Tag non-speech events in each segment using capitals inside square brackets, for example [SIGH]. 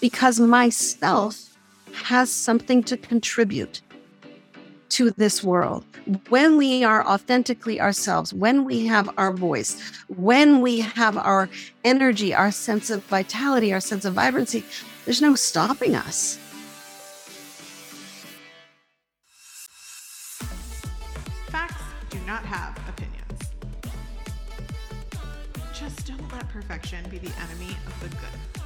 because myself has something to contribute to this world. When we are authentically ourselves, when we have our voice, when we have our energy, our sense of vitality, our sense of vibrancy, there's no stopping us. Facts do not have opinions. Just don't let perfection be the enemy of the good.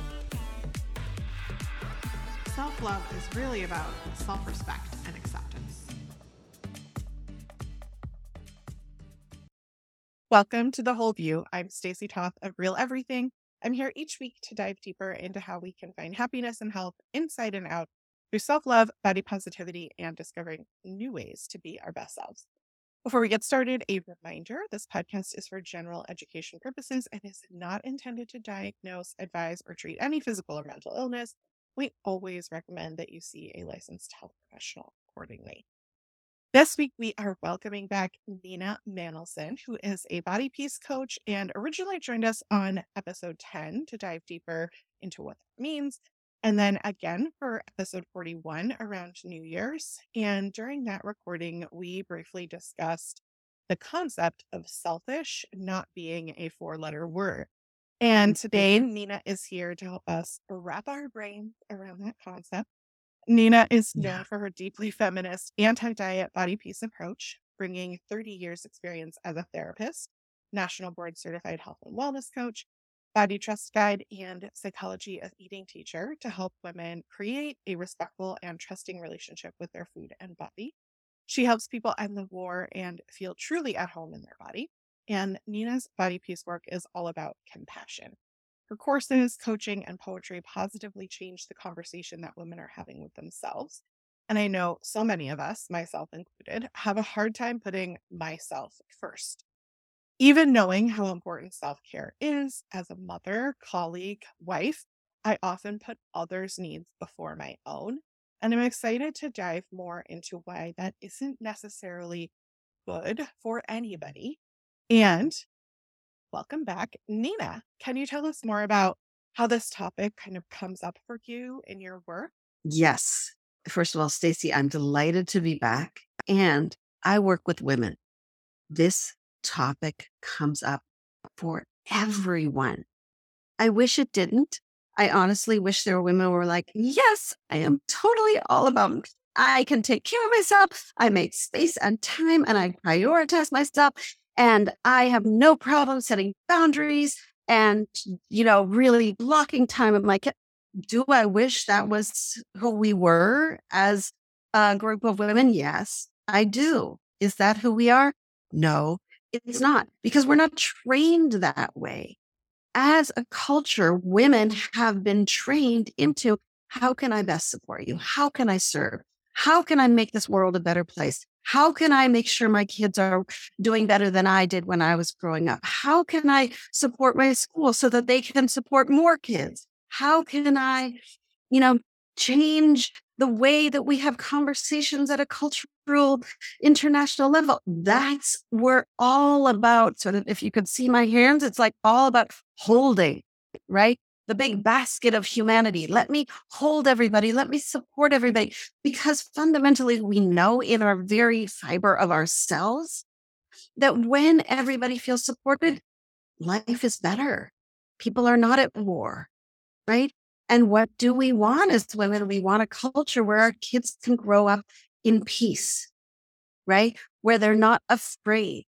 Self love is really about self respect and acceptance. Welcome to The Whole View. I'm Stacy Toth of Real Everything. I'm here each week to dive deeper into how we can find happiness and health inside and out through self love, body positivity, and discovering new ways to be our best selves. Before we get started, a reminder this podcast is for general education purposes and is not intended to diagnose, advise, or treat any physical or mental illness. We always recommend that you see a licensed health professional accordingly. This week, we are welcoming back Nina Manolson, who is a body peace coach and originally joined us on episode 10 to dive deeper into what that means. And then again for episode 41 around New Year's. And during that recording, we briefly discussed the concept of selfish not being a four letter word. And today, Nina is here to help us wrap our brains around that concept Nina is known Yeah. for her deeply feminist, anti diet body peace approach, bringing 30 years' experience as a therapist, national board certified health and wellness coach, body trust guide, and psychology of eating teacher to help women create a respectful and trusting relationship with their food and body. She helps people end the war and feel truly at home in their body. And Nina's body peace work is all about compassion. Her courses, coaching, and poetry positively change the conversation that women are having with themselves. And I know so many of us, myself included, have a hard time putting myself first. Even knowing how important self care is as a mother, colleague, wife, I often put others' needs before my own. And I'm excited to dive more into why that isn't necessarily good for anybody. And welcome back, Nina. Can you tell us more about how this topic kind of comes up for you in your work? Yes. First of all, Stacy, I'm delighted to be back. And I work with women. This topic comes up for everyone. I wish it didn't. I honestly wish there were women who were like, yes, I am totally all about me. I can take care of myself. I make space and time and I prioritize myself. And I have no problem setting boundaries and, you know, really blocking time of my kid. Do I wish that was who we were as a group of women? Yes, I do. Is that who we are? No, it's not because we're not trained that way. As a culture, women have been trained into how can I best support you? How can I serve? How can I make this world a better place? How can I make sure my kids are doing better than I did when I was growing up? How can I support my school so that they can support more kids? How can I, you know, change the way that we have conversations at a cultural international level? That's we're all about. Sort of, if you could see my hands, it's like all about holding, right? The big basket of humanity. Let me hold everybody. Let me support everybody. Because fundamentally, we know in our very fiber of ourselves that when everybody feels supported, life is better. People are not at war, right? And what do we want as women? We want a culture where our kids can grow up in peace, right? Where they're not afraid.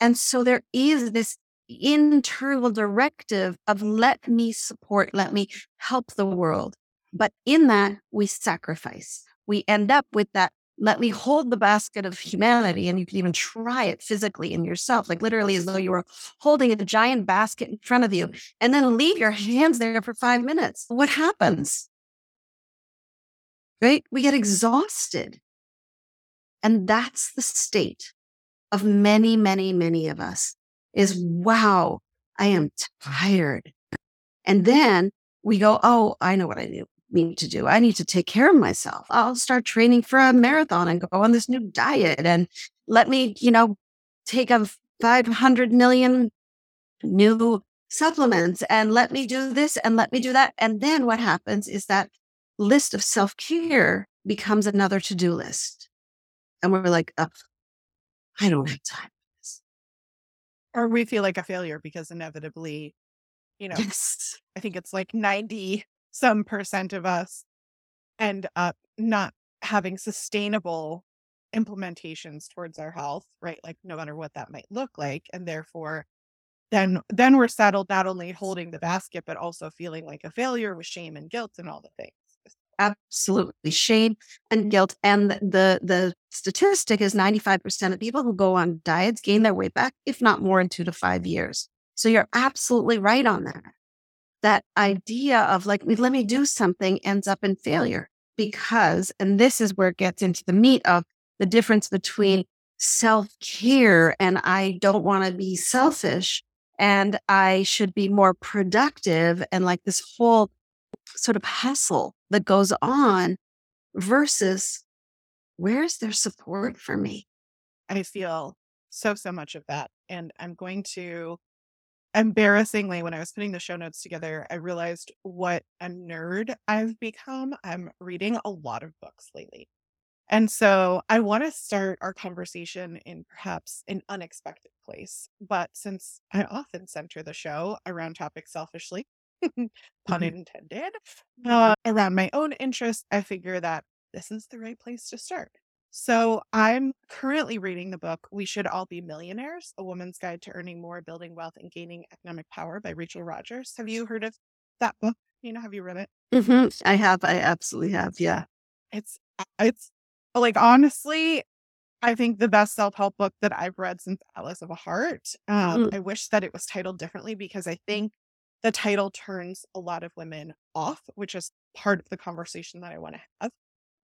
And so there is this internal directive of let me support, let me help the world. But in that, we sacrifice. We end up with that. Let me hold the basket of humanity. And you can even try it physically in yourself, like literally as though you were holding a giant basket in front of you, and then leave your [LAUGHS] hands there for five minutes. What happens? Right? We get exhausted. And that's the state of many, many, many of us is wow, I am tired. And then we go, oh, I know what I need to do. I need to take care of myself. I'll start training for a marathon and go on this new diet and let me, you know, take a 500 million new supplements and let me do this and let me do that. And then what happens is that list of self care becomes another to do list. And we're like, oh, I don't have time. Or we feel like a failure because inevitably, you know, Yes. I think it's like 90 some percent of us end up not having sustainable implementations towards our health, right? Like no matter what that might look like. And therefore, then then we're settled not only holding the basket, but also feeling like a failure with shame and guilt and all the things. Absolutely. Shame and guilt. And the the statistic is 95% of people who go on diets gain their weight back, if not more, in two to five years. So you're absolutely right on that. That idea of like, let me do something ends up in failure because, and this is where it gets into the meat of the difference between self care and I don't want to be selfish and I should be more productive and like this whole sort of hustle that goes on versus where's their support for me? I feel so, so much of that. And I'm going to embarrassingly, when I was putting the show notes together, I realized what a nerd I've become. I'm reading a lot of books lately. And so I want to start our conversation in perhaps an unexpected place. But since I often center the show around topics selfishly, [LAUGHS] pun Mhm. intended, uh, around my own interests, I figure that this is the right place to start. So I'm currently reading the book We Should All Be Millionaires, A Woman's Guide to Earning More, Building Wealth, and Gaining Economic Power by Rachel Rogers. Have you heard of that book? Nina, have you read it? Mhm. I have. I absolutely have. Yeah. It's it's like honestly, I think the best self-help book that I've read since Atlas of a Heart. Um, Mm. I wish that it was titled differently because I think the title turns a lot of women off, which is part of the conversation that I want to have.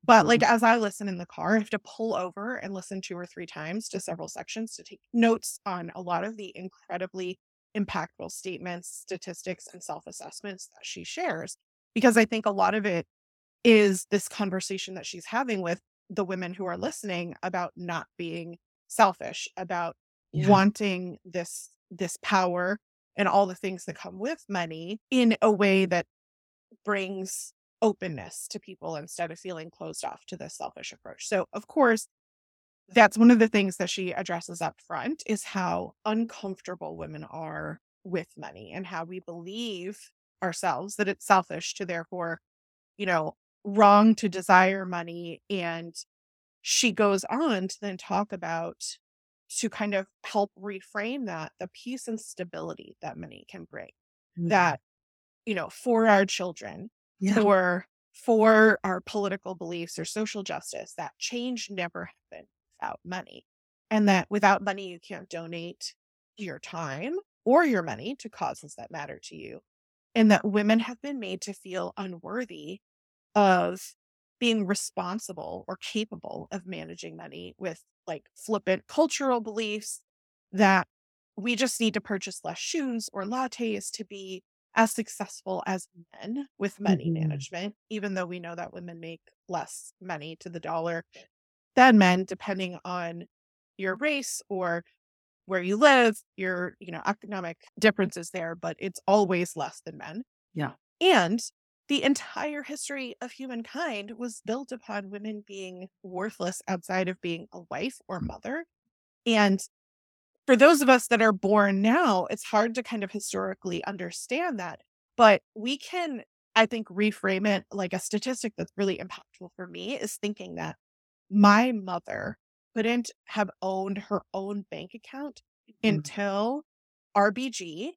But like mm-hmm. as I listen in the car, I have to pull over and listen two or three times to several sections to take notes on a lot of the incredibly impactful statements, statistics, and self-assessments that she shares. Because I think a lot of it is this conversation that she's having with the women who are listening about not being selfish, about Yeah. wanting this this power and all the things that come with money in a way that brings openness to people instead of feeling closed off to this selfish approach. So, of course, that's one of the things that she addresses up front is how uncomfortable women are with money and how we believe ourselves that it's selfish to therefore, you know, wrong to desire money. And she goes on to then talk about to kind of help reframe that the peace and stability that money can bring Mhm. that you know for our children Yeah. for for our political beliefs or social justice that change never happened without money and that without money you can't donate your time or your money to causes that matter to you and that women have been made to feel unworthy of being responsible or capable of managing money with like flippant cultural beliefs that we just need to purchase less shoes or lattes to be as successful as men with money Mhm. management, even though we know that women make less money to the dollar than men, depending on your race or where you live, your, you know, economic differences there, but it's always less than men. Yeah. And the entire history of humankind was built upon women being worthless outside of being a wife or mother. And for those of us that are born now, it's hard to kind of historically understand that. But we can, I think, reframe it like a statistic that's really impactful for me is thinking that my mother couldn't have owned her own bank account Mm. until RBG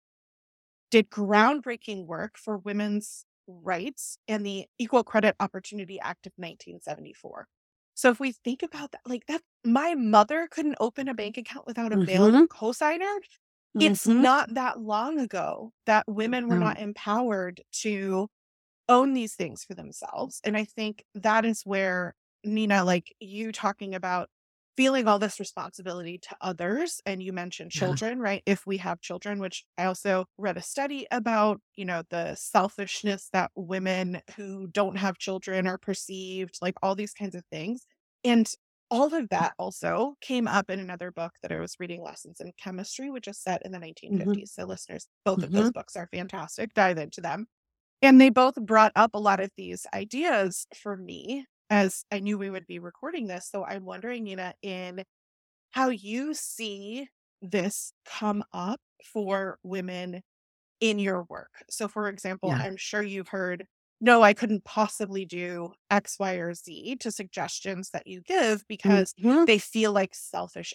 did groundbreaking work for women's rights and the Equal Credit Opportunity Act of 1974. So if we think about that, like that, my mother couldn't open a bank account without a male Mhm. cosigner. It's Mhm. not that long ago that women were No. not empowered to own these things for themselves. And I think that is where, Nina, like you talking about feeling all this responsibility to others. And you mentioned Yeah. children, right? If we have children, which I also read a study about, you know, the selfishness that women who don't have children are perceived, like all these kinds of things. And all of that also came up in another book that I was reading, Lessons in Chemistry, which is set in the 1950s. Mhm. So, listeners, both of those Mhm. books are fantastic. Dive into them. And they both brought up a lot of these ideas for me as I knew we would be recording this. So, I'm wondering, Nina, in how you see this come up for women in your work. So, for example, Yeah. I'm sure you've heard, no, I couldn't possibly do X, Y, or Z to suggestions that you give because Mhm. they feel like selfish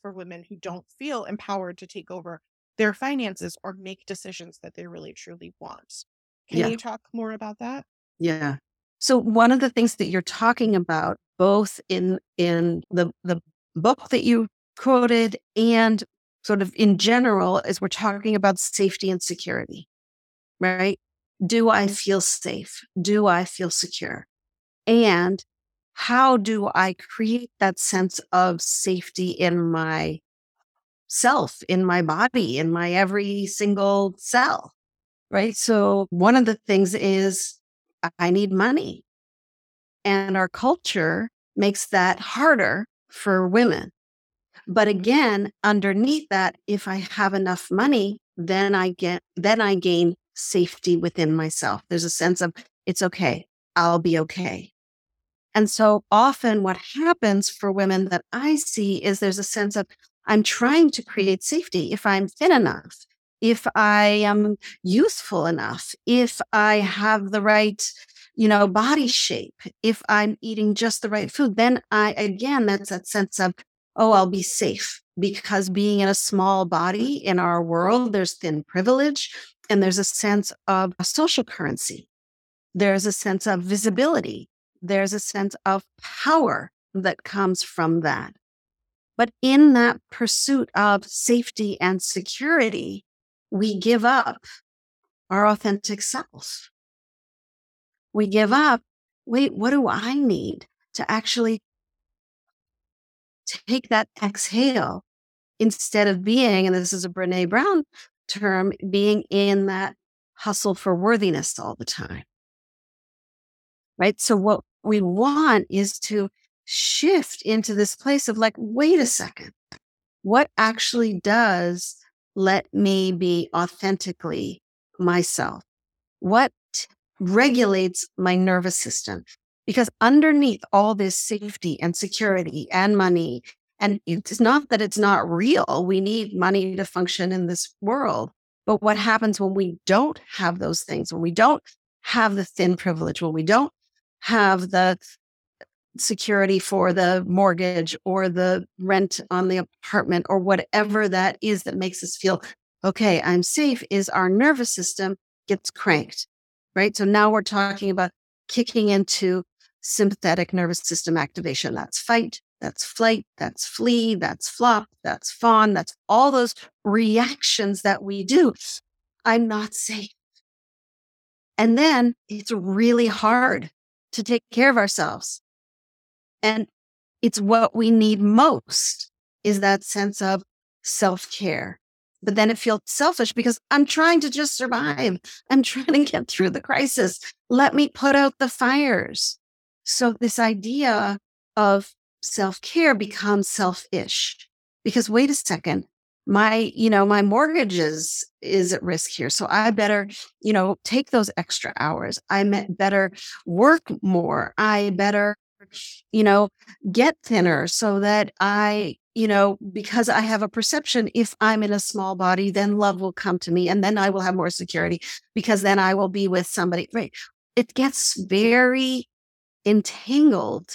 for women who don't feel empowered to take over their finances or make decisions that they really truly want. Can Yeah. you talk more about that? Yeah. So one of the things that you're talking about, both in in the the book that you quoted and sort of in general, is we're talking about safety and security, right? Do I mm-hmm. feel safe? Do I feel secure? And how do I create that sense of safety in my self, in my body, in my every single cell? Right. So one of the things is I- need money. And our culture makes that harder for women. But mm-hmm. again, underneath that, if I have enough money, then I get, then I gain safety within myself. There's a sense of it's okay. I'll be okay. And so often what happens for women that I see is there's a sense of I'm trying to create safety if I'm thin enough, if I am youthful enough, if I have the right, you know, body shape, if I'm eating just the right food, then I, again, that's that sense of, oh, I'll be safe because being in a small body in our world, there's thin privilege and there's a sense of a social currency. There's a sense of visibility. There's a sense of power that comes from that. But in that pursuit of safety and security, we give up our authentic self. We give up, wait, what do I need to actually take that exhale instead of being, and this is a Brene Brown term, being in that hustle for worthiness all the time. Right. So, what we want is to shift into this place of like, wait a second, what actually does let me be authentically myself? What regulates my nervous system? Because underneath all this mm. safety and security and money, and it's not that it's not real, we need money to function in this world. But what happens when we don't have those things, when we don't have the thin privilege, when we don't have the security for the mortgage or the rent on the apartment or whatever that is that makes us feel okay, I'm safe, is our nervous system gets cranked, right? So now we're talking about kicking into sympathetic nervous system activation. That's fight, that's flight, that's flee, that's flop, that's fawn, that's all those reactions that we do. I'm not safe. And then it's really hard to take care of ourselves. And it's what we need most is that sense of self care. But then it feels selfish because I'm trying to just survive. I'm trying to get through the crisis. Let me put out the fires. So this idea of self care becomes selfish because wait a second, my, you know, my mortgage is, is at risk here. So I better, you know, take those extra hours. I better work more. I better you know, get thinner so that I, you know, because I have a perception if I'm in a small body, then love will come to me and then I will have more security because then I will be with somebody. Right. It gets very entangled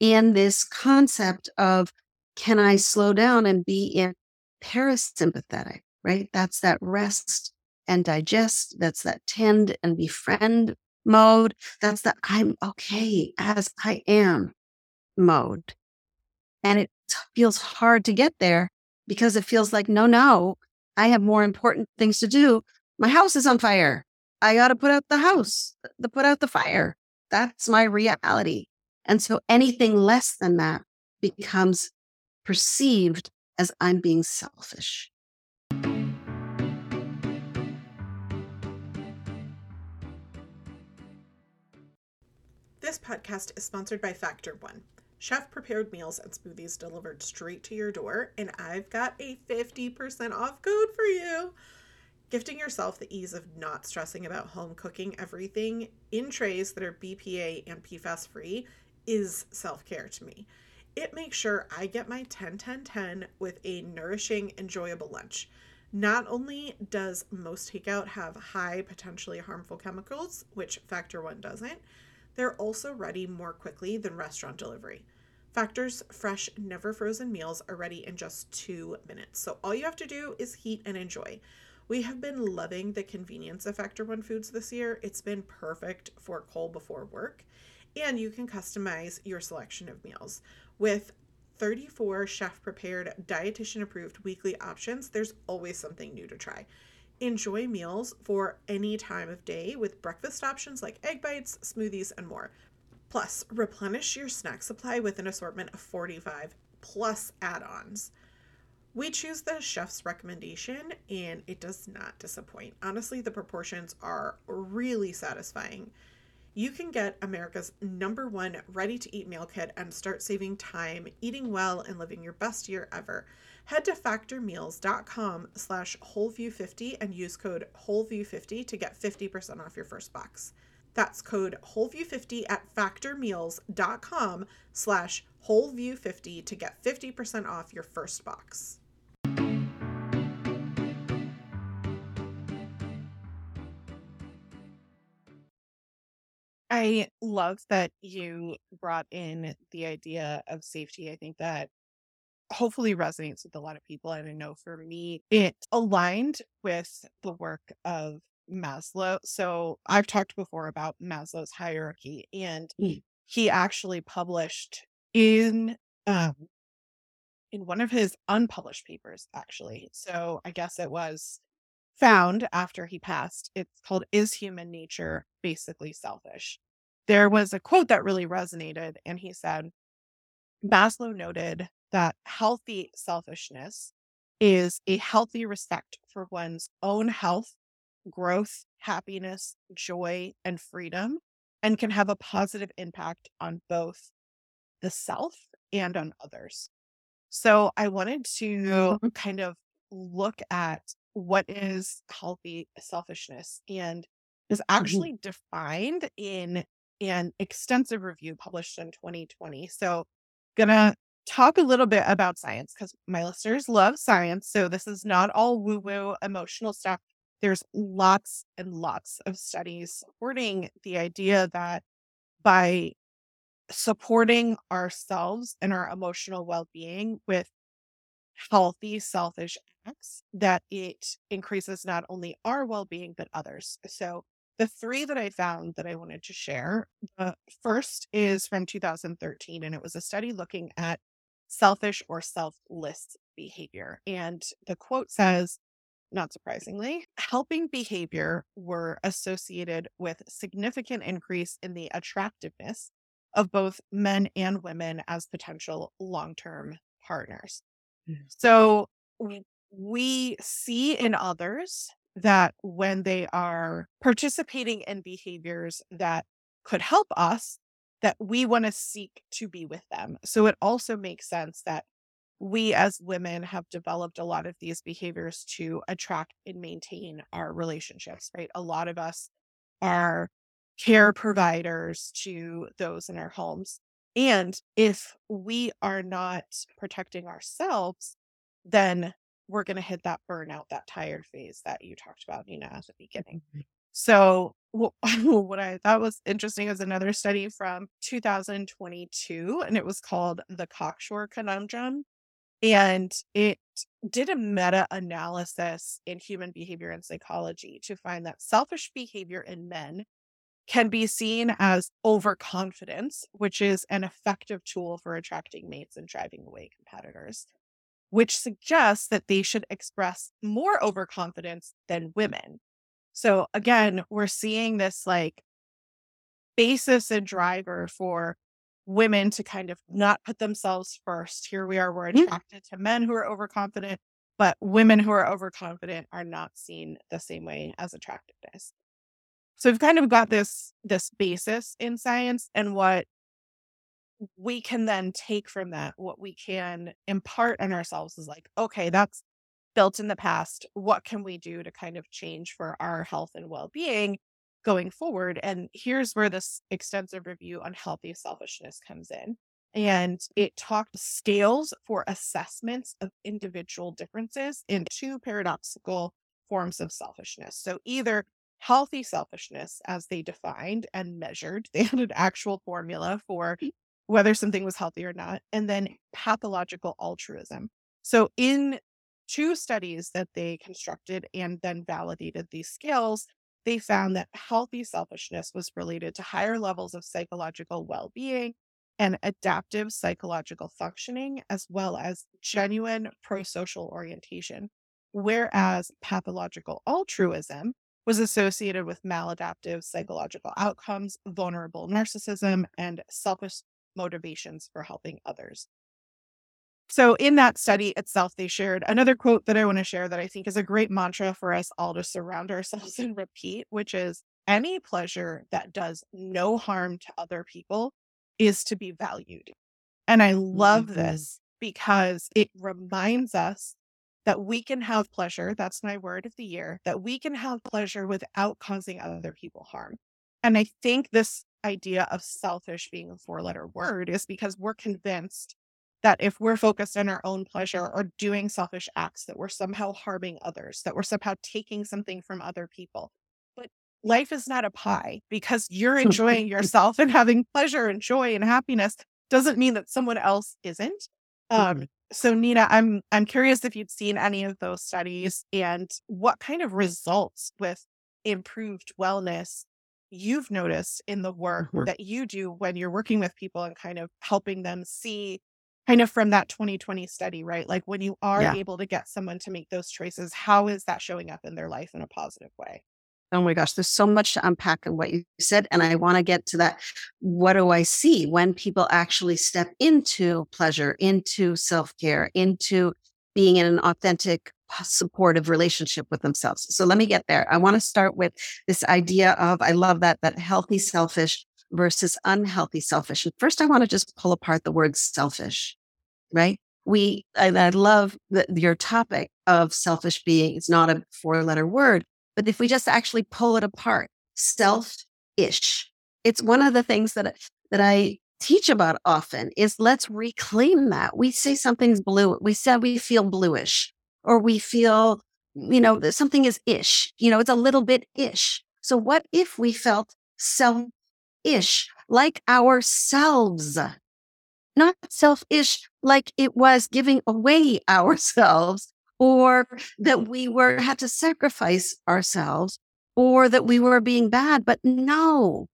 in this concept of can I slow down and be in parasympathetic, right? That's that rest and digest. That's that tend and befriend mode. That's the I'm okay as I am mode. And it feels hard to get there because it feels like, no, no, I have more important things to do. My house is on fire. I got to put out the house, to put out the fire. That's my reality. And so anything less than that becomes perceived as I'm being selfish. This podcast is sponsored by Factor One. chef prepared meals and smoothies delivered straight to your door, and I've got a 50% off code for you. Gifting yourself the ease of not stressing about home cooking everything in trays that are BPA and PFAS free is self care to me. It makes sure I get my 10 10 10 with a nourishing, enjoyable lunch. Not only does most takeout have high, potentially harmful chemicals, which Factor One doesn't, they're also ready more quickly than restaurant delivery. Factor's fresh, never frozen meals are ready in just two minutes. So all you have to do is heat and enjoy. We have been loving the convenience of Factor One Foods this year. It's been perfect for cold before work, and you can customize your selection of meals. With 34 chef prepared, dietitian approved weekly options, there's always something new to try. Enjoy meals for any time of day with breakfast options like egg bites, smoothies, and more. Plus, replenish your snack supply with an assortment of 45 plus add ons. We choose the chef's recommendation and it does not disappoint. Honestly, the proportions are really satisfying. You can get America's number one ready to eat meal kit and start saving time, eating well, and living your best year ever. Head to factormeals.com slash wholeview50 and use code wholeview50 to get 50% off your first box. That's code wholeview50 at factormeals.com slash wholeview50 to get 50% off your first box. I love that you brought in the idea of safety. I think that hopefully resonates with a lot of people. And I know for me, it aligned with the work of Maslow. So I've talked before about Maslow's hierarchy, and Mm. he actually published in um, in one of his unpublished papers, actually. So I guess it was found after he passed. It's called Is Human Nature Basically Selfish? There was a quote that really resonated, and he said, Maslow noted that healthy selfishness is a healthy respect for one's own health, growth, happiness, joy, and freedom, and can have a positive impact on both the self and on others. So I wanted to mm-hmm. kind of look at what is healthy selfishness and is mm-hmm. actually defined in an extensive review published in 2020. So gonna talk a little bit about science because my listeners love science. So this is not all woo-woo emotional stuff. There's lots and lots of studies supporting the idea that by supporting ourselves and our emotional well-being with healthy selfish acts that it increases not only our well-being but others so the three that i found that i wanted to share the first is from 2013 and it was a study looking at selfish or selfless behavior and the quote says not surprisingly helping behavior were associated with significant increase in the attractiveness of both men and women as potential long-term partners Mm. so we see in others that when they are participating in behaviors that could help us, that we want to seek to be with them. So it also makes sense that we as women have developed a lot of these behaviors to attract and maintain our relationships, right? A lot of us are care providers to those in our homes. And if we are not protecting ourselves, then we're going to hit that burnout, that tired phase that you talked about, Nina, at the beginning. Mm-hmm. So, wh- [LAUGHS] what I thought was interesting is another study from 2022, and it was called the Cocksure Conundrum. And it did a meta analysis in human behavior and psychology to find that selfish behavior in men can be seen as overconfidence, which is an effective tool for attracting mates and driving away competitors, which suggests that they should express more overconfidence than women. So again, we're seeing this like basis and driver for women to kind of not put themselves first. Here we are, we're attracted to men who are overconfident, but women who are overconfident are not seen the same way as attractiveness. So we've kind of got this this basis in science and what we can then take from that what we can impart on ourselves is like, okay, that's built in the past. What can we do to kind of change for our health and well being going forward? And here's where this extensive review on healthy selfishness comes in. And it talked scales for assessments of individual differences in two paradoxical forms of selfishness. So either healthy selfishness, as they defined and measured, [LAUGHS] they had an actual formula for mm. Whether something was healthy or not, and then pathological altruism. So, in two studies that they constructed and then validated these scales, they found that healthy selfishness was related to higher levels of psychological well being and adaptive psychological functioning, as well as genuine pro social orientation. Whereas pathological altruism was associated with maladaptive psychological outcomes, vulnerable narcissism, and selfish motivations for helping others. So, in that study itself, they shared another quote that I want to share that I think is a great mantra for us all to surround ourselves [LAUGHS] and repeat, which is any pleasure that does no harm to other people is to be valued. And I love mm-hmm. this because it reminds us that we can have pleasure. That's my word of the year that we can have pleasure without causing other people harm. And I think this idea of selfish being a four letter word is because we're convinced that if we're focused on our own pleasure or doing selfish acts, that we're somehow harming others, that we're somehow taking something from other people. But life is not a pie because you're [LAUGHS] enjoying yourself and having pleasure and joy and happiness doesn't mean that someone else isn't. Um, so Nina, I'm I'm curious if you'd seen any of those studies and what kind of results with improved wellness you've noticed in the work mm-hmm. that you do when you're working with people and kind of helping them see kind of from that 2020 study, right? Like when you are yeah. able to get someone to make those choices, how is that showing up in their life in a positive way? Oh my gosh, there's so much to unpack in what you said. And I want to get to that. What do I see when people actually step into pleasure, into self care, into being in an authentic, supportive relationship with themselves? So let me get there. I want to start with this idea of I love that, that healthy selfish versus unhealthy selfish. And first, I want to just pull apart the word selfish, right? We, and I love the, your topic of selfish being. It's not a four letter word, but if we just actually pull it apart, self-ish, it's one of the things that, that I teach about often is let's reclaim that. We say something's blue. We said we feel bluish or we feel, you know, something is ish, you know, it's a little bit ish. So what if we felt self ish like ourselves? Not self ish like it was giving away [LAUGHS] ourselves, or that we were had to sacrifice ourselves or that we were being bad. But no,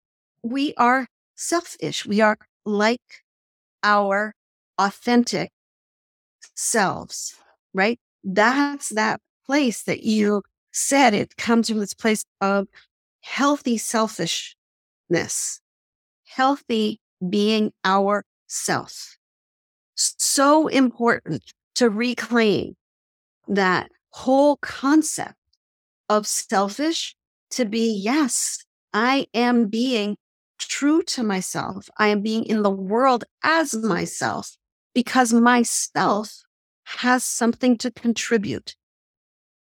we are selfish. We are like our authentic selves, right? That's that place that you said it comes from this place of healthy selfishness, healthy being our self. So important to reclaim that whole concept of selfish to be, yes, I am being true to myself. I am being in the world as myself because myself has something to contribute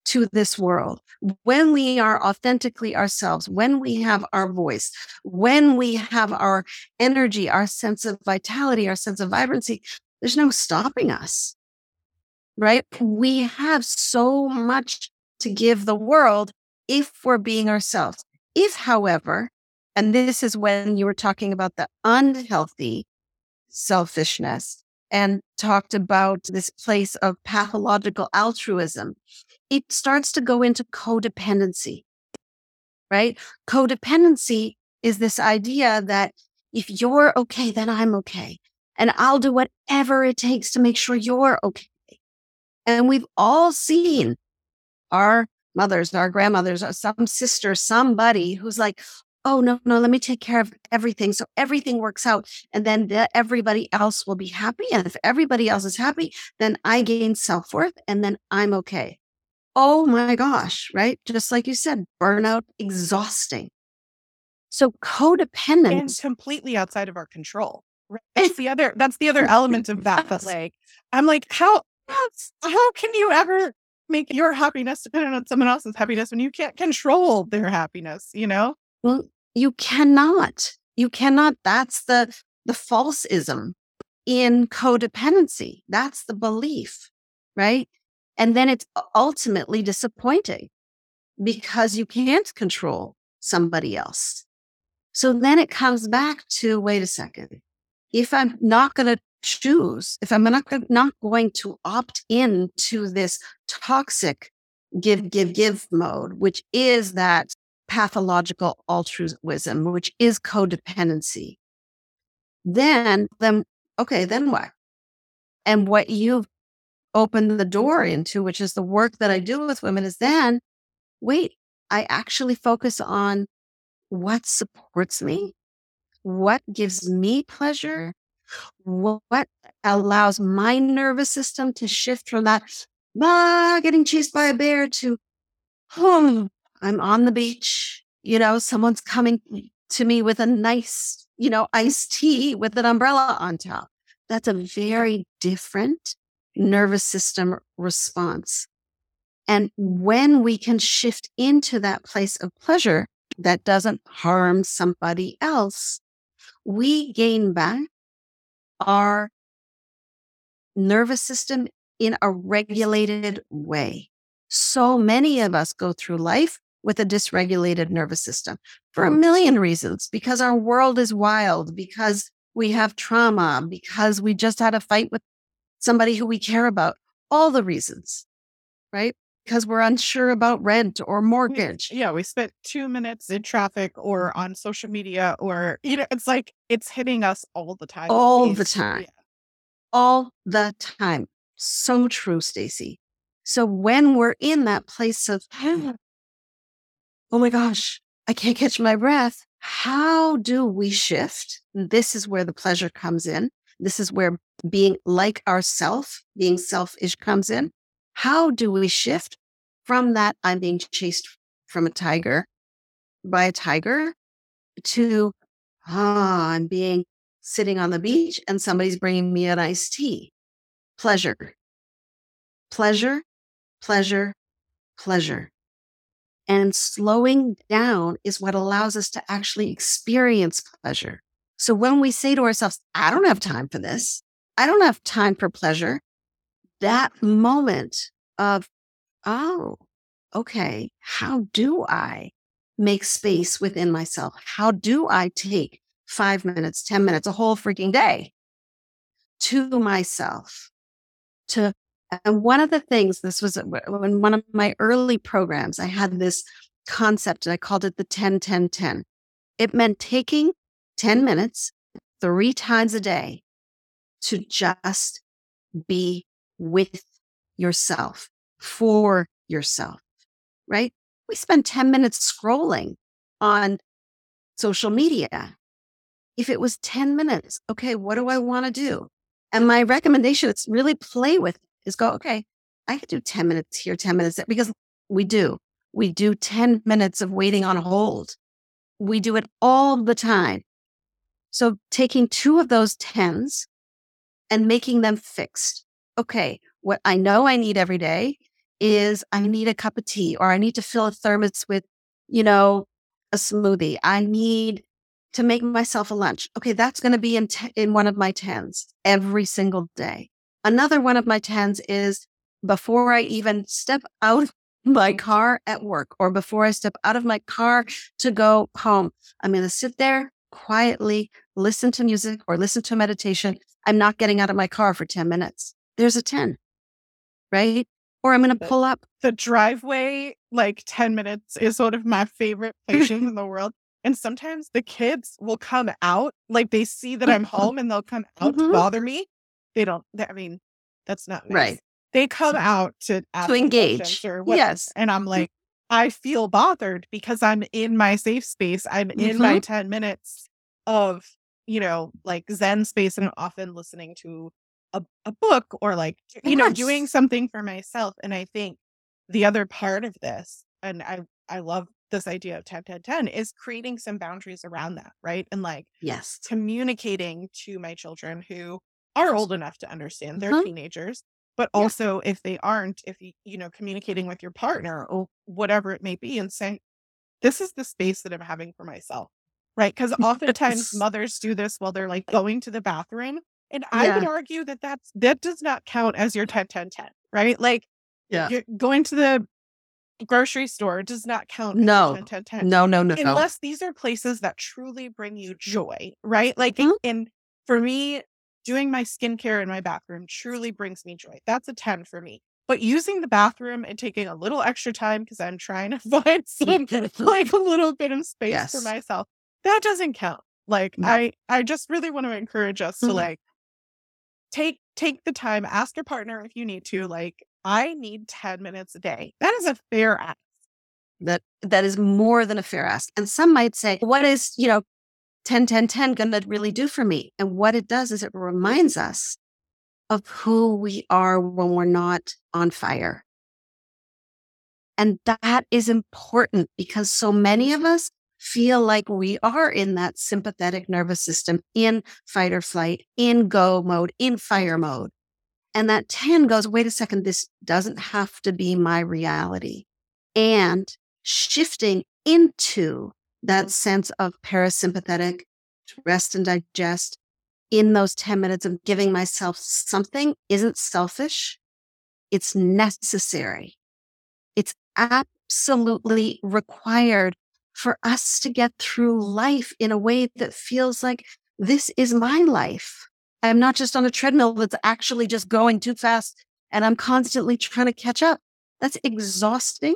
to this world. When we are authentically ourselves, when we have our voice, when we have our energy, our sense of vitality, our sense of vibrancy, there's no stopping us right? We have so much to give the world if we're being ourselves. If, however, and this is when you were talking about the unhealthy selfishness and talked about this place of pathological altruism, it starts to go into codependency, right? Codependency is this idea that if you're okay, then I'm okay. And I'll do whatever it takes to make sure you're okay. And we've all seen our mothers, our grandmothers, some sister, somebody who's like, oh, no, no, let me take care of everything. So everything works out. And then the, everybody else will be happy. And if everybody else is happy, then I gain self worth and then I'm okay. Oh my gosh, right? Just like you said, burnout, exhausting. So codependence. And completely outside of our control right? That's [LAUGHS] the other that's the other element of that. But like I'm like, how how can you ever make your happiness dependent on someone else's happiness when you can't control their happiness, you know? Well, you cannot. You cannot. That's the the falseism in codependency. That's the belief, right? And then it's ultimately disappointing because you can't control somebody else. So then it comes back to wait a second. If I'm not going to choose, if I'm not, not going to opt in to this toxic give, give, give mode, which is that pathological altruism, which is codependency, then, then, okay, then what? And what you've opened the door into, which is the work that I do with women, is then wait, I actually focus on what supports me, what gives me pleasure, what allows my nervous system to shift from that ah, getting chased by a bear to oh, I'm on the beach. You know, someone's coming to me with a nice, you know, iced tea with an umbrella on top. That's a very different nervous system response. And when we can shift into that place of pleasure that doesn't harm somebody else, we gain back our nervous system in a regulated way. So many of us go through life with a dysregulated nervous system for a million reasons because our world is wild, because we have trauma, because we just had a fight with somebody who we care about, all the reasons, right? Because we're unsure about rent or mortgage. Yeah, we spent two minutes in traffic or on social media, or, you know, it's like it's hitting us all the time. All the time. Yeah. All the time. So true, Stacy. So when we're in that place of, oh my gosh, I can't catch my breath. How do we shift? This is where the pleasure comes in. This is where being like ourself, being selfish comes in. How do we shift from that I'm being chased from a tiger by a tiger to ah, I'm being sitting on the beach and somebody's bringing me an iced tea. Pleasure, pleasure, pleasure, pleasure. And slowing down is what allows us to actually experience pleasure. So when we say to ourselves, I don't have time for this, I don't have time for pleasure, that moment of, oh, okay, how do I make space within myself? How do I take five minutes, 10 minutes, a whole freaking day to myself? To, and one of the things, this was uh, in one of my early programs, I had this concept and I called it the 10 10 10. It meant taking 10 minutes three times a day to just be with yourself, for yourself, right? We spend 10 minutes scrolling on social media. If it was 10 minutes, okay, what do I want to do? And my recommendation is really play with is go, okay, I could do 10 minutes here, 10 minutes there, because we do. We do 10 minutes of waiting on hold. We do it all the time. So taking two of those 10s and making them fixed. Okay, what I know I need every day is I need a cup of tea or I need to fill a thermos with, you know, a smoothie. I need to make myself a lunch. Okay, that's going to be in, t- in one of my 10s every single day. Another one of my 10s is before I even step out of my car at work or before I step out of my car to go home, I'm going to sit there quietly, listen to music or listen to meditation. I'm not getting out of my car for 10 minutes. There's a 10, right? Or I'm going to pull up. The driveway, like 10 minutes, is one of my favorite places in the world. And sometimes the kids will come out, like they see that [LAUGHS] I'm home and they'll come out mm-hmm. to bother me. They don't, I mean, that's not nice. right. They come out to to engage. Or yes. And I'm like, I feel bothered because I'm in my safe space. I'm in mm-hmm. my 10 minutes of, you know, like Zen space. And I'm often listening to a, a book or like, you yes. know, doing something for myself. And I think the other part of this, and I, I love this idea of 10 10 10 is creating some boundaries around that, right? And like Yes. communicating to my children who are old enough to understand they're Mhm. teenagers, but Yeah. also if they aren't, if you, you know, communicating with your partner or whatever it may be and saying, this is the space that I'm having for myself. Right. Because [LAUGHS] oftentimes mothers do this while they're like going to the bathroom. And I Yeah. would argue that that's, that does not count as your 10 10 10, right? Like Yeah. you're going to the grocery store does not count No. 10 10 10 No, no, no, no. unless these are places that truly bring you joy, right? Like, Mhm. and for me, doing my skincare in my bathroom truly brings me joy. That's a 10 for me. But using the bathroom and taking a little extra time because I'm trying to [LAUGHS] find some like a little bit of space for myself, that doesn't count. Like No. I I just really want to encourage us to Mhm. like take take the time, ask your partner if you need to, like, I need 10 minutes a day. That is a fair ask. that that is more than a fair ask. And some might say, what is, you know, 10 10 10 going to really do for me? And what it does is it reminds us of who we are when we're not on fire. And that is important because so many of us feel like we are in that sympathetic nervous system, in fight or flight, in go mode, in fire mode. And that 10 goes, wait a second, this doesn't have to be my reality. And shifting into that sense of parasympathetic, to rest and digest in those 10 minutes of giving myself something isn't selfish. It's necessary. It's absolutely required for us to get through life in a way that feels like this is my life. I'm not just on a treadmill that's actually just going too fast and I'm constantly trying to catch up. That's exhausting.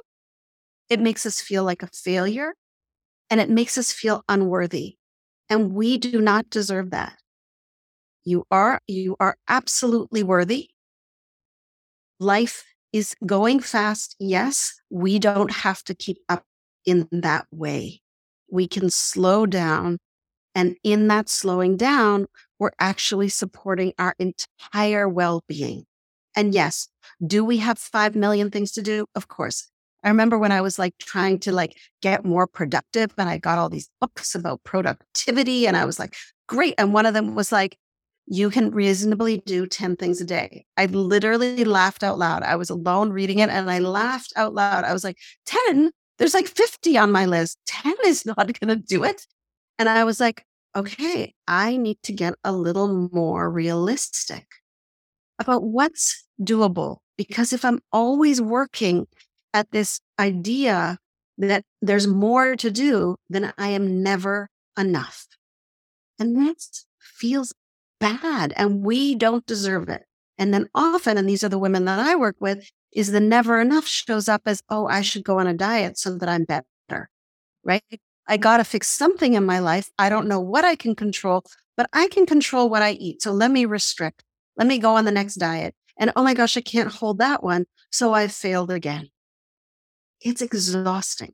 It makes us feel like a failure and it makes us feel unworthy. And we do not deserve that. You are, you are absolutely worthy. Life is going fast. Yes, we don't have to keep up in that way. We can slow down. And in that slowing down, we're actually supporting our entire well being. And yes, do we have 5 million things to do? Of course. I remember when I was like trying to like get more productive and I got all these books about productivity and I was like, great. And one of them was like, you can reasonably do 10 things a day. I literally laughed out loud. I was alone reading it and I laughed out loud. I was like, 10? There's like 50 on my list. 10 is [LAUGHS] not going to do it. And I was like, okay, I need to get a little more realistic about what's doable. Because if I'm always working at this idea that there's more to do, then I am never enough. And that feels bad and we don't deserve it. And then often, and these are the women that I work with, is the never enough shows up as, oh, I should go on a diet so that I'm better, right? I got to fix something in my life. I don't know what I can control, but I can control what I eat. So let me restrict. Let me go on the next diet. And oh my gosh, I can't hold that one. So I've failed again. It's exhausting.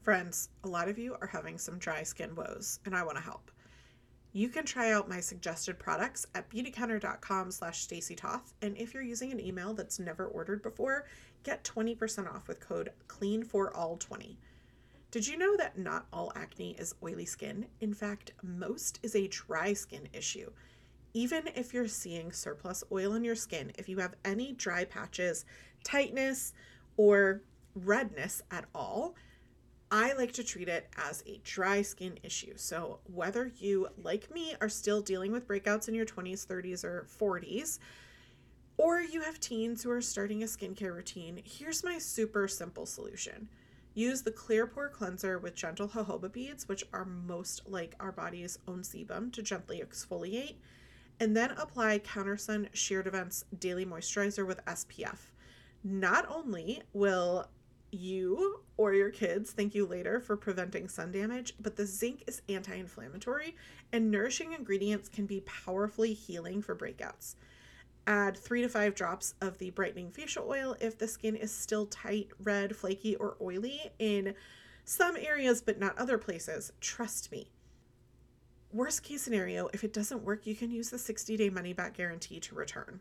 Friends, a lot of you are having some dry skin woes, and I want to help. You can try out my suggested products at beautycounter.com slash stacytoth, and if you're using an email that's never ordered before, get 20% off with code CLEANFORALL20. Did you know that not all acne is oily skin? In fact, most is a dry skin issue. Even if you're seeing surplus oil in your skin, if you have any dry patches, tightness, or redness at all, I like to treat it as a dry skin issue. So, whether you, like me, are still dealing with breakouts in your 20s, 30s, or 40s, or you have teens who are starting a skincare routine, here's my super simple solution. Use the Clear Pore Cleanser with gentle jojoba beads, which are most like our body's own sebum, to gently exfoliate, and then apply Countersun Sheer Defense Daily Moisturizer with SPF. Not only will you or your kids thank you later for preventing sun damage, but the zinc is anti inflammatory and nourishing ingredients can be powerfully healing for breakouts. Add three to five drops of the brightening facial oil if the skin is still tight, red, flaky, or oily in some areas but not other places. Trust me. Worst case scenario, if it doesn't work, you can use the 60 day money back guarantee to return.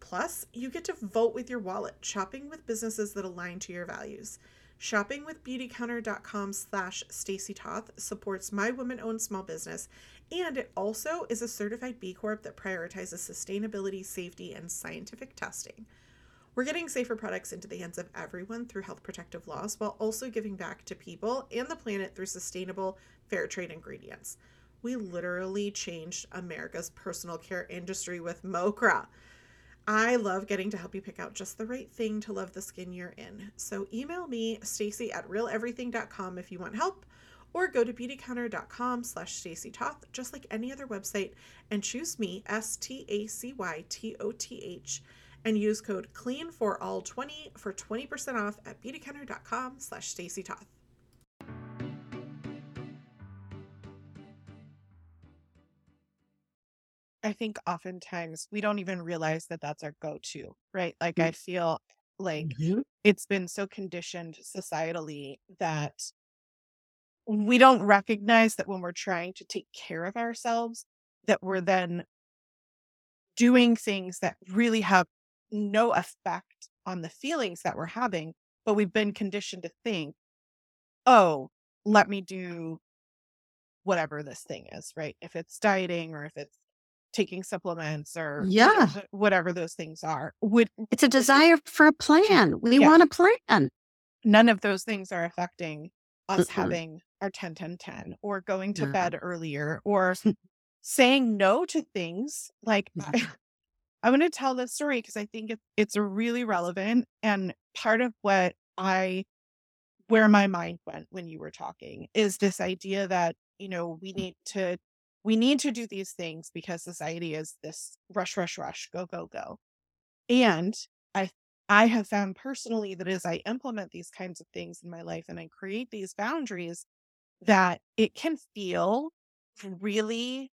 Plus, you get to vote with your wallet, shopping with businesses that align to your values. Shopping with beautycounter.com slash Stacy Toth supports my women-owned small business, and it also is a certified B Corp that prioritizes sustainability, safety, and scientific testing. We're getting safer products into the hands of everyone through health protective laws while also giving back to people and the planet through sustainable, fair trade ingredients. We literally changed America's personal care industry with MoCRA. I love getting to help you pick out just the right thing to love the skin you're in. So email me, Stacy at realeverything.com if you want help, or go to beautycounter.com slash Stacy Toth, just like any other website, and choose me, S-T-A-C-Y-T-O-T-H, and use code clean for all 20 for 20% off at beautycounter.com slash Stacy Toth. I think oftentimes we don't even realize that that's our go-to, right? Like I feel like Mhm. it's been so conditioned societally that we don't recognize that when we're trying to take care of ourselves, that we're then doing things that really have no effect on the feelings that we're having, but we've been conditioned to think, oh, let me do whatever this thing is, right? If it's dieting or if it's taking supplements or Yeah. whatever those things are, would It's a desire for a plan. We Yeah. want a plan. none of those things are affecting us Mm-mm. having our 10 10 10 or going to No. bed earlier or [LAUGHS] saying no to things like I, [LAUGHS] I'm going to tell this story because I think it, it's really relevant and part of what I where my mind went when you were talking is this idea that you know we mm. need to we need to do these things because society is this rush rush rush go go go and i i have found personally that as i implement these kinds of things in my life and i create these boundaries that it can feel really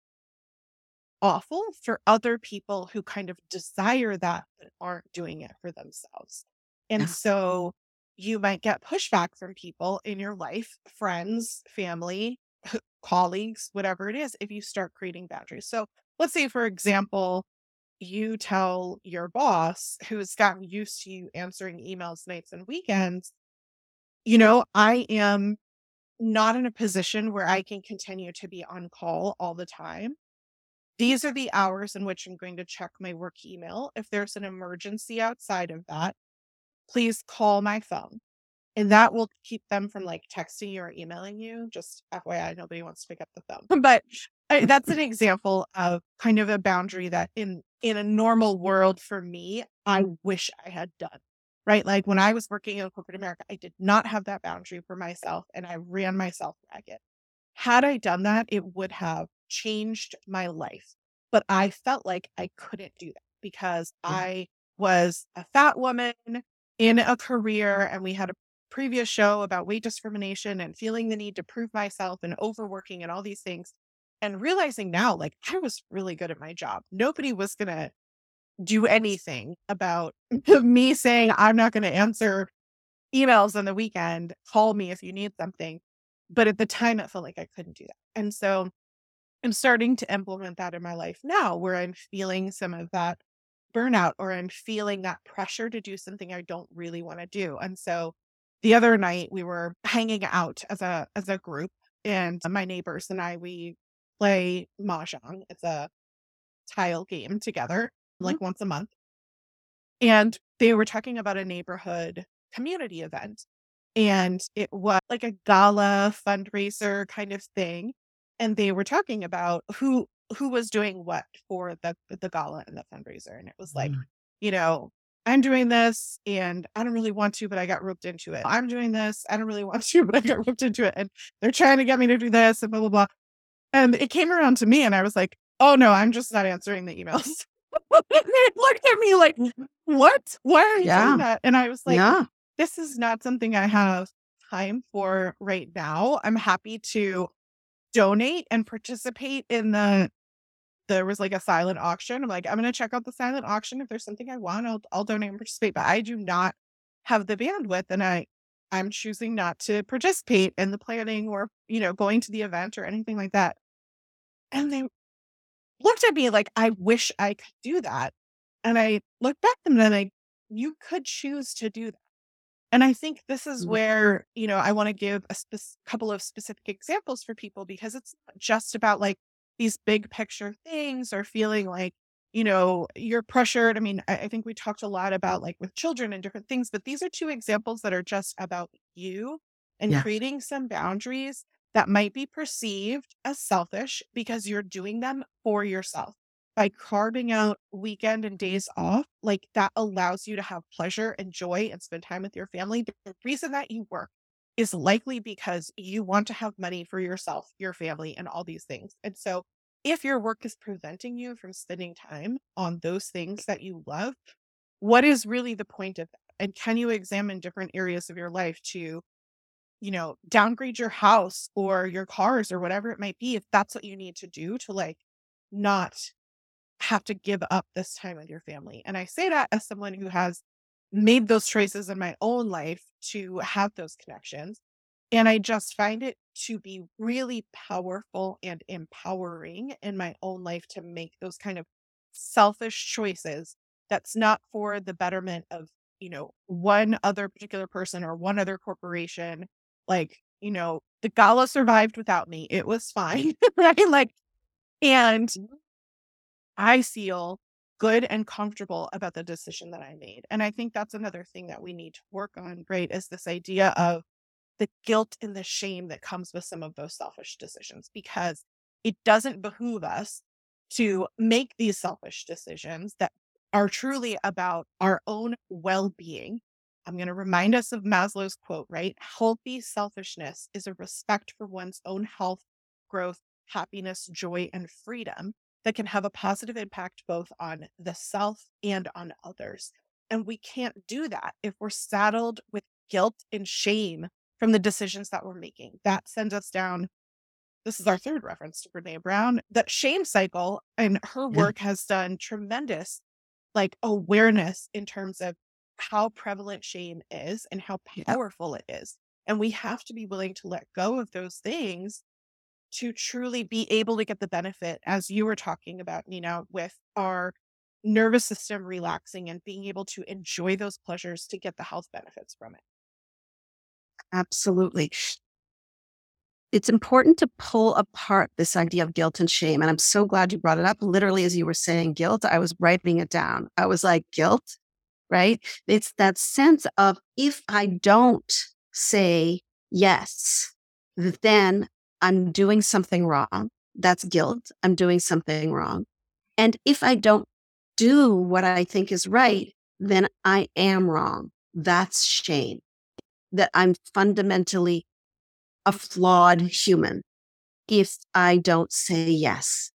awful for other people who kind of desire that but aren't doing it for themselves and Yeah. so you might get pushback from people in your life, friends, family, [LAUGHS] colleagues, whatever it is, if you start creating boundaries. So let's say, for example, you tell your boss who's gotten used to you answering emails nights and weekends, you know, I am not in a position where I can continue to be on call all the time. These are the hours in which I'm going to check my work email. If there's an emergency outside of that, please call my phone. And that will keep them from like texting you or emailing you. Just FYI, nobody wants to pick up the phone. [LAUGHS] But I, that's an example of kind of a boundary that in in a normal world for me, I wish I had done. Right? Like when I was working in corporate America, I did not have that boundary for myself and I ran myself ragged. Had I done that, it would have changed my life. But I felt like I couldn't do that because mm-hmm. I was a fat woman in a career and we had a previous show about weight discrimination and feeling the need to prove myself and overworking and all these things and realizing now like I was really good at my job. Nobody was going to do anything about [LAUGHS] me saying I'm not going to answer emails on the weekend. Call me if you need something. But at the time it felt like I couldn't do that. And so I'm starting to implement that in my life now where I'm feeling some of that burnout or I'm feeling that pressure to do something I don't really want to do. And so the other night we were hanging out as a as a group and my neighbors and I we play mahjong. It's a tile game together like once a month. And they were talking about a neighborhood community event and it was like a gala fundraiser kind of thing and they were talking about who who was doing what for the the gala and the fundraiser and it was like Mm. you know i'm doing this and i don't really want to but i got roped into it i'm doing this i don't really want to [LAUGHS] but i got roped into it and they're trying to get me to do this and blah blah blah and it came around to me and i was like oh no i'm just not answering the emails [LAUGHS] they looked at me like what why are you Yeah. doing that and i was like yeah. this is not something I have time for right now. I'm happy to donate and participate in the there was like a silent auction. I'm like, I'm gonna check out the silent auction. If there's something I want, I'll I'll donate and participate. But I do not have the bandwidth and I I'm choosing not to participate in the planning or, you know, going to the event or anything like that. And they looked at me like I wish I could do that. And I looked back at them and I, you could choose to do that. And I think this is Mhm. where, you know, I want to give a couple of specific examples for people because it's just about like these big picture things or feeling like, you know, you're pressured. I mean, I, I think we talked a lot about like with children and different things, but these are two examples that are just about you and Yeah. creating some boundaries that might be perceived as selfish because you're doing them for yourself by carving out weekend and days off, like that allows you to have pleasure and joy and spend time with your family. The reason that you work is likely because you want to have money for yourself, your family, and all these things. And so, if your work is preventing you from spending time on those things that you love, what is really the point of that? And can you examine different areas of your life to, you know, downgrade your house or your cars or whatever it might be if that's what you need to do to like not have to give up this time with your family. And I say that as someone who has made those choices in my own life to have those connections. And I just find it to be really powerful and empowering in my own life to make those kind of selfish choices that's not for the betterment of, you know, one other particular person or one other corporation. Like, you know, the gala survived without me. It was fine. [LAUGHS] right. Like, and mm-hmm. I feel good and comfortable about the decision that I made. And I think that's another thing that we need to work on, right? Is this idea of the guilt and the shame that comes with some of those selfish decisions because it doesn't behoove us to make these selfish decisions that are truly about our own well being. I'm going to remind us of Maslow's quote, right? Healthy selfishness is a respect for one's own health, growth, happiness, joy, and freedom that can have a positive impact both on the self and on others. And we can't do that if we're saddled with guilt and shame from the decisions that we're making. That sends us down. This is our third reference to Brene Brown. That shame cycle and her Yeah. work has done tremendous like awareness in terms of how prevalent shame is and how Yeah. powerful it is. And we have to be willing to let go of those things to truly be able to get the benefit, as you were talking about, know, with our nervous system relaxing and being able to enjoy those pleasures to get the health benefits from it. Absolutely. It's important to pull apart this idea of guilt and shame. And I'm so glad you brought it up. Literally, as you were saying guilt, I was writing it down. I was like, guilt, right? It's that sense of if I don't say yes, then I'm doing something wrong. That's guilt. I'm doing something wrong. And if I don't do what I think is right, then I am wrong. That's shame. That I'm fundamentally a flawed human if I don't say yes.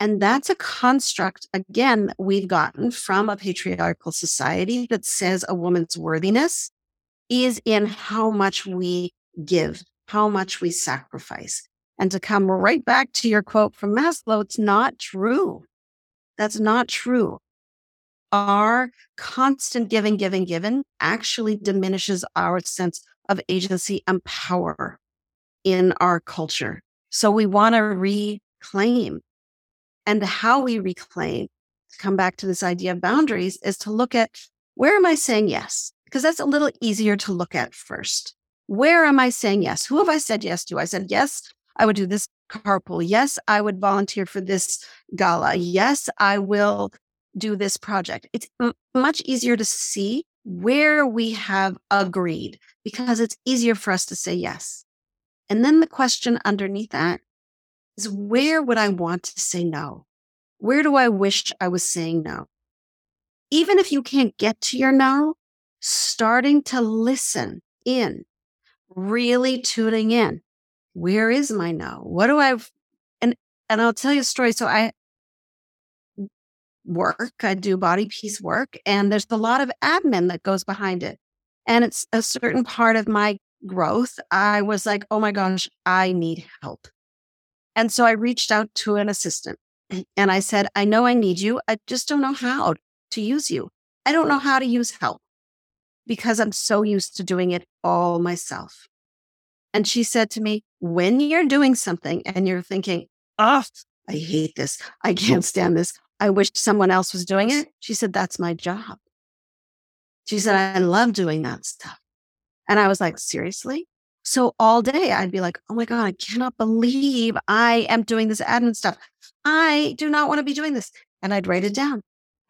And that's a construct, again, we've gotten from a patriarchal society that says a woman's worthiness is in how much we give, how much we sacrifice. And to come right back to your quote from Maslow, it's not true. That's not true. Our constant giving, giving, giving actually diminishes our sense of agency and power in our culture. So we want to reclaim. And how we reclaim, to come back to this idea of boundaries, is to look at where am I saying yes? Because that's a little easier to look at first. Where am I saying yes? Who have I said yes to? I said, yes, I would do this carpool. Yes, I would volunteer for this gala. Yes, I will do this project. It's m- much easier to see where we have agreed because it's easier for us to say yes. And then the question underneath that is where would I want to say no? Where do I wish I was saying no? Even if you can't get to your no, starting to listen in, really tuning in. Where is my no? What do I and and I'll tell you a story. So I work, I do body peace work, and there's a lot of admin that goes behind it. And it's a certain part of my growth. I was like, oh my gosh, I need help. And so I reached out to an assistant and I said, I know I need you. I just don't know how to use you. I don't know how to use help because I'm so used to doing it all myself. And she said to me, when you're doing something and you're thinking, oh, I hate this. I can't stand this. I wish someone else was doing it. She said, That's my job. She said, I love doing that stuff. And I was like, Seriously? So all day I'd be like, Oh my God, I cannot believe I am doing this admin stuff. I do not want to be doing this. And I'd write it down.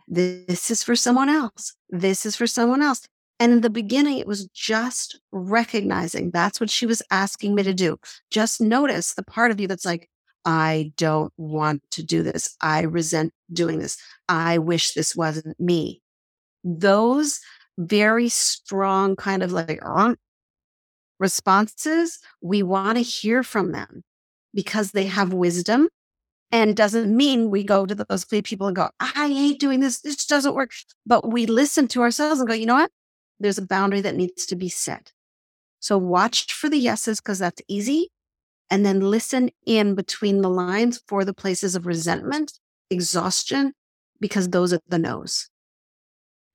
This is for someone else. This is for someone else. And in the beginning, it was just recognizing that's what she was asking me to do. Just notice the part of you that's like, I don't want to do this. I resent doing this. I wish this wasn't me. Those very strong kind of like uh, responses, we want to hear from them because they have wisdom and doesn't mean we go to those people and go, I hate doing this. This doesn't work. But we listen to ourselves and go, you know what? There's a boundary that needs to be set. So watch for the yeses because that's easy. And then listen in between the lines for the places of resentment, exhaustion, because those are the no's.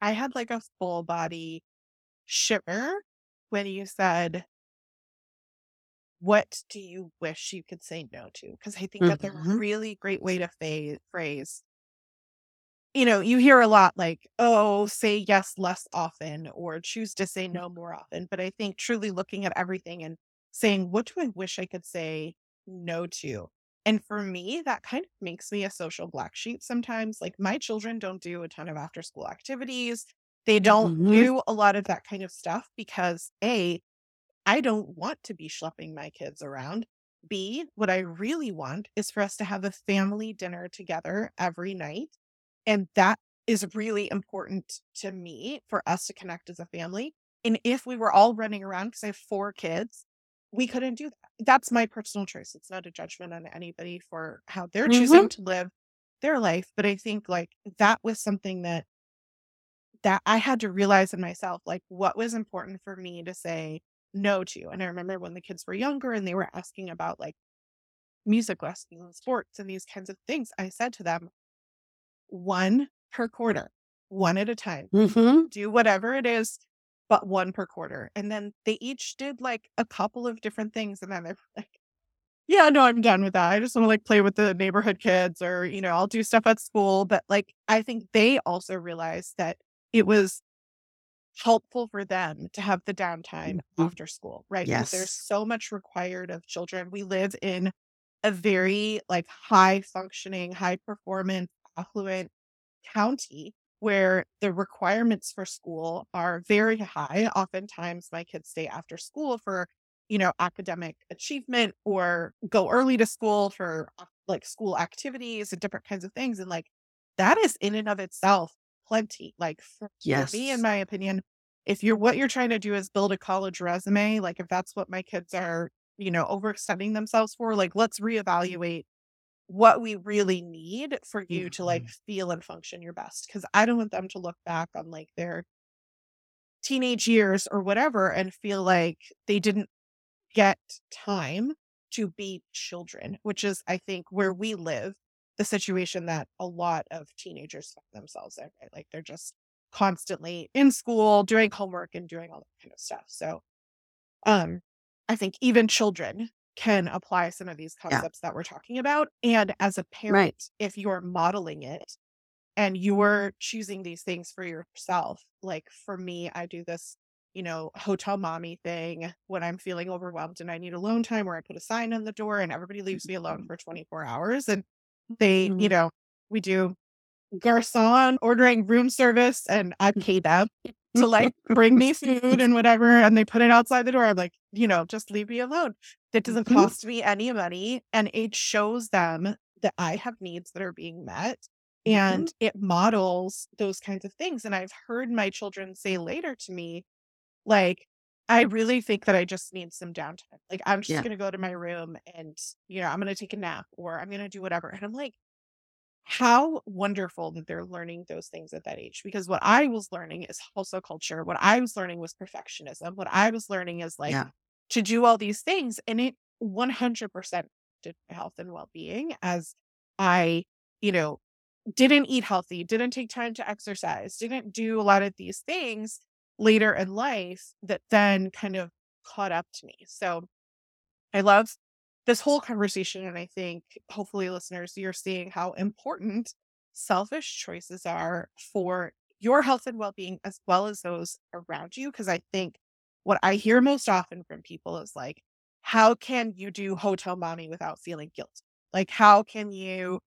I had like a full body shiver when you said, What do you wish you could say no to? Because I think that's a Mm-hmm. really great way to phrase. You know, you hear a lot like, oh, say yes less often or choose to say no more often. But I think truly looking at everything and saying, what do I wish I could say no to? And for me, that kind of makes me a social black sheep sometimes. Like my children don't do a ton of after school activities. They don't Mhm. do a lot of that kind of stuff because A, I don't want to be schlepping my kids around. B, what I really want is for us to have a family dinner together every night. And that is really important to me for us to connect as a family. And if we were all running around, because I have four kids, we couldn't do that. That's my personal choice. It's not a judgment on anybody for how they're Mhm. choosing to live their life. But I think like that was something that that I had to realize in myself, like what was important for me to say no to. And I remember when the kids were younger and they were asking about like music lessons and sports and these kinds of things, I said to them, one per quarter, one at a time. Mm-hmm. Do whatever it is, but one per quarter. And then they each did like a couple of different things. And then they're [LAUGHS] like, yeah, no, I'm done with that. I just want to like play with the neighborhood kids or, you know, I'll do stuff at school. But like, I think they also realized that it was helpful for them to have the downtime Mhm. after school, right? Because there's so much required of children. We live in a very like high functioning, high performance, affluent county where the requirements for school are very high. Oftentimes my kids stay after school for, you know, academic achievement or go early to school for uh, like school activities and different kinds of things. And like that is in and of itself plenty. Like for, for me, in my opinion, if you're what you're trying to do is build a college resume, like if that's what my kids are, you know, overextending themselves for, like let's reevaluate what we really need for you to like Mhm. feel and function your best. Cause I don't want them to look back on like their teenage years or whatever and feel like they didn't get time to be children, which is, I think, where we live, the situation that a lot of teenagers find themselves in, right? Like they're just constantly in school, doing homework and doing all that kind of stuff. So, um, I think even children can apply some of these Yeah. concepts that we're talking about. And as a Right. parent, if you're modeling it and you're choosing these things for yourself, like for me, I do this, you know, hotel mommy thing when I'm feeling overwhelmed and I need alone time where I put a sign on the door and everybody leaves me alone for 24 hours. And they, you Mhm. know, we do garçon ordering room service and I pay them to [LAUGHS] like bring me food [LAUGHS] and whatever. And they put it outside the door. I'm like, you know, just leave me alone. That doesn't Mhm. cost me any money. And it shows them that I have needs that are being met. Mhm. And it models those kinds of things. And I've heard my children say later to me, like, I really think that I just need some downtime. Like, I'm just Yeah. going to go to my room and, you know, I'm going to take a nap or I'm going to do whatever. And I'm like, how wonderful that they're learning those things at that age. Because what I was learning is hustle culture. What I was learning was perfectionism. What I was learning is like Yeah. to do all these things. And it 100% did my health and well being as I, you know, didn't eat healthy, didn't take time to exercise, didn't do a lot of these things later in life that then kind of caught up to me. So I love this whole conversation. And I think hopefully, listeners, you're seeing how important selfish choices are for your health and well being, as well as those around you. Because I think what I hear most often from people is like, how can you do hotel mommy without feeling guilt? Like, how can you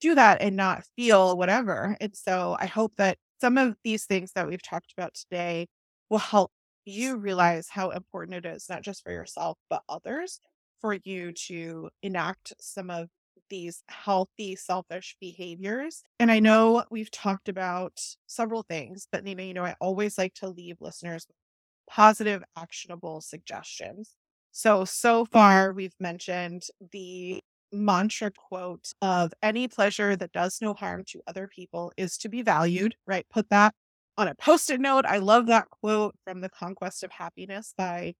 do that and not feel whatever? And so I hope that some of these things that we've talked about today will help you realize how important it is, not just for yourself, but others, for you to enact some of these healthy, selfish behaviors. And I know we've talked about several things, but Nina, you know, I always like to leave listeners with positive, actionable suggestions. So, so far, we've mentioned the mantra quote of any pleasure that does no harm to other people is to be valued, right? Put that on a post it note. I love that quote from The Conquest of Happiness by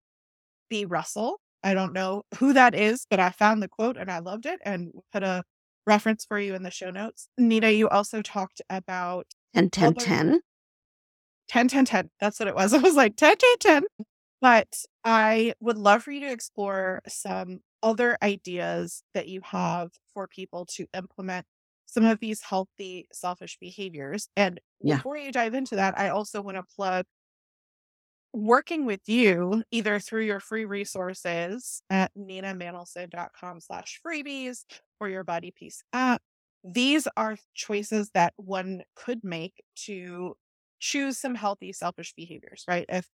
B. Russell. I don't know who that is, but I found the quote and I loved it and put a reference for you in the show notes. Nina, you also talked about 10 10 10. 10 10 10. That's what it was. [LAUGHS] I was like 10 10 10. But I would love for you to explore some other ideas that you have for people to implement some of these healthy selfish behaviors. And Yeah. before you dive into that, I also want to plug working with you either through your free resources at ninamanolson.com slash freebies or your body peace app. These are choices that one could make to choose some healthy selfish behaviors, right? If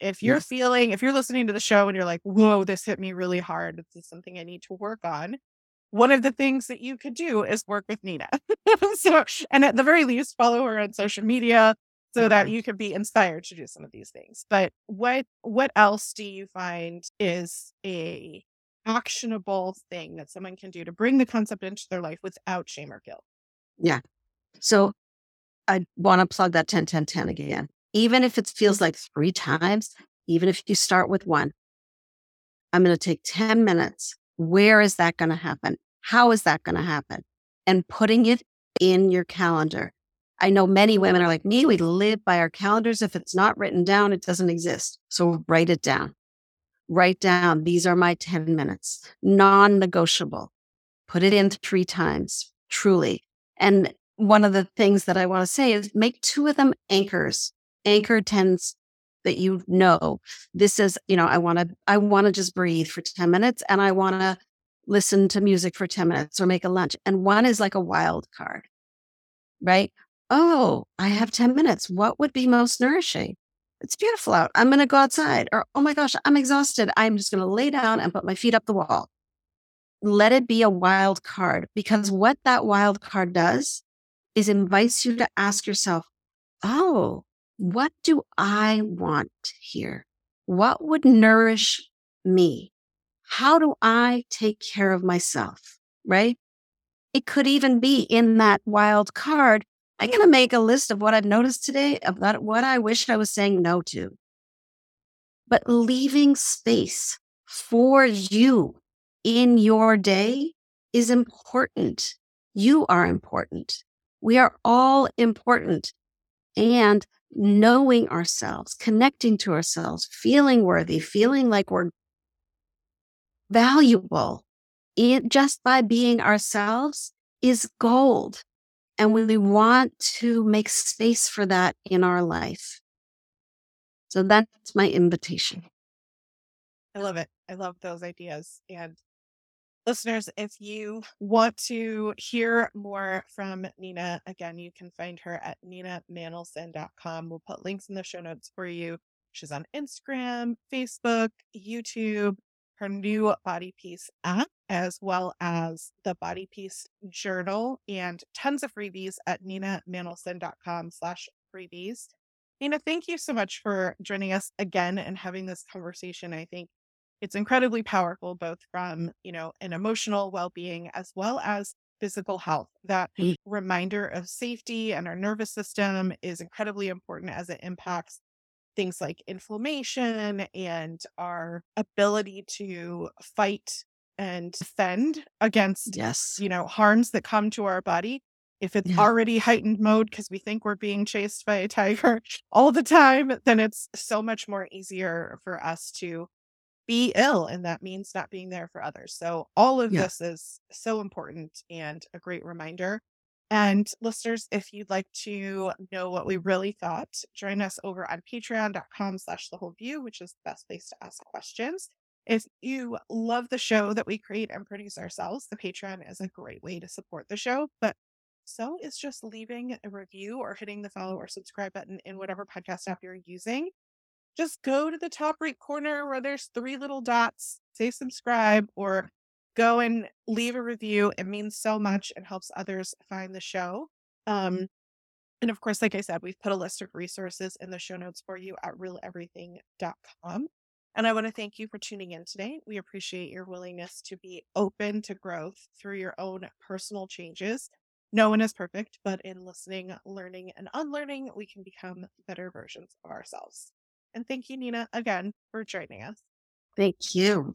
if you're Yes. feeling, if you're listening to the show and you're like, whoa, this hit me really hard, this is something I need to work on. One of the things that you could do is work with Nina. [LAUGHS] so, and at the very least, follow her on social media so that mm-hmm. you can be inspired to do some of these things. But what what else do you find is a actionable thing that someone can do to bring the concept into their life without shame or guilt? Yeah. So I want to plug that 10 10 10 again. Even if it feels like three times, even if you start with one, I'm going to take 10 minutes. Where is that going to happen? How is that going to happen? And putting it in your calendar. I know many women are like me. We live by our calendars. If it's not written down, it doesn't exist. So write it down. Write down, these are my 10 minutes, non negotiable. Put it in three times, truly. And one of the things that I want to say is make two of them anchors, anchor tens that you know. This is, you know, I want to, I want to just breathe for 10 minutes and I want to listen to music for 10 minutes or make a lunch. And one is like a wild card, right? Oh, I have 10 minutes. What would be most nourishing? It's beautiful out. I'm going to go outside. Or, oh my gosh, I'm exhausted. I'm just going to lay down and put my feet up the wall. Let it be a wild card because what that wild card does is invites you to ask yourself, oh, what do I want here? What would nourish me? How do I take care of myself? Right? It could even be in that wild card. I'm going to make a list of what I've noticed today about what I wish I was saying no to. But leaving space for you in your day is important. You are important. We are all important. And knowing ourselves, connecting to ourselves, feeling worthy, feeling like we're valuable in, just by being ourselves is gold. And we want to make space for that in our life. So that's my invitation. I love it. I love those ideas. And listeners, if you want to hear more from Nina, again, you can find her at ninamanolson.com. We'll put links in the show notes for you. She's on Instagram, Facebook, YouTube, her new Body Peace app, as well as the Body Peace journal and tons of freebies at ninamanolson.com slash freebies. Nina, thank you so much for joining us again and having this conversation. I think it's incredibly powerful, both from, you know, an emotional well-being as well as physical health. That reminder of safety and our nervous system is incredibly important as it impacts things like inflammation and our ability to fight and defend against Yes. you know harms that come to our body if it's Yeah. already heightened mode because we think we're being chased by a tiger [LAUGHS] all the time then it's so much more easier for us to be ill and that means not being there for others so all of Yeah. this is so important and a great reminder And listeners, if you'd like to know what we really thought, join us over on patreon.com slash the whole view, which is the best place to ask questions. If you love the show that we create and produce ourselves, the Patreon is a great way to support the show. But so is just leaving a review or hitting the follow or subscribe button in whatever podcast app you're using. Just go to the top right corner where there's three little dots, say subscribe, or go and leave a review. It means so much and helps others find the show. Um, and of course, like I said, we've put a list of resources in the show notes for you at realeverything.com. And I want to thank you for tuning in today. We appreciate your willingness to be open to growth through your own personal changes. No one is perfect, but in listening, learning, and unlearning, we can become better versions of ourselves. And thank you, Nina, again for joining us. Thank you.